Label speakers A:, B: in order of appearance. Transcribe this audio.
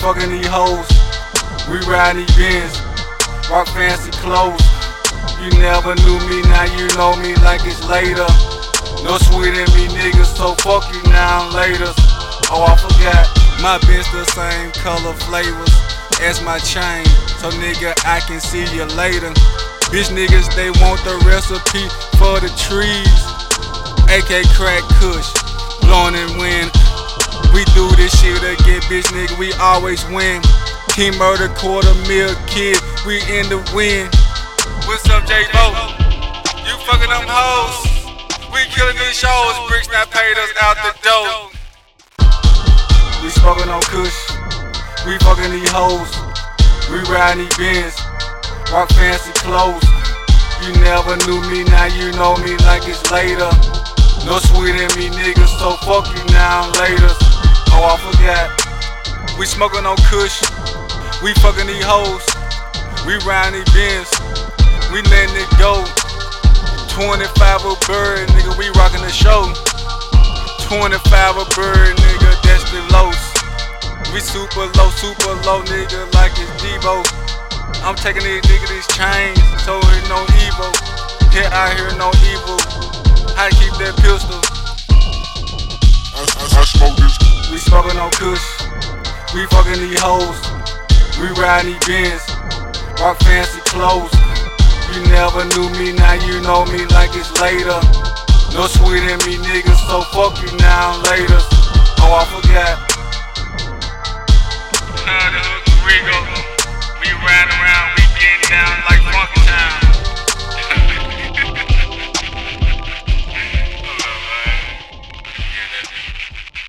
A: fucking these hoes. We ride these Benz, rock fancy clothes. You never knew me, now you know me like it's later. No sweet in me niggas, so fuck you now and later. Oh, I forgot. My bitch the same color flavors as my chain. So nigga, I can see you later. Bitch niggas, they want the recipe for the trees. AK crack kush, blowing in wind. We do this shit again, bitch nigga, we always win. King murder quarter mil kid, we in the win. What's up, Jvo? You fucking them hoes. We killing these shows, bricks not paid us out the door. We smoking on kush, we fucking these hoes. We riding these Benz, rock fancy clothes. You never knew me, now you know me like it's later. Sweet in me, niggas, so fuck you now later. Oh, I forgot. We smoking on kush, we fucking these hoes. We riding these Benz, we letting it go. 25 a bird, nigga, we rocking the show. 25 a bird, nigga, that's the lows. We super low, super low, nigga, like it's Deebo. I'm taking these nigga these chains, so ain't no evil. Here out here, no evil. How to keep that pistol? Kush, we fucking these hoes. We riding these Benz, rock fancy clothes. You never knew me, now you know me like it's later. No sweet in me, niggas, so fuck you now later. Oh, I forgot.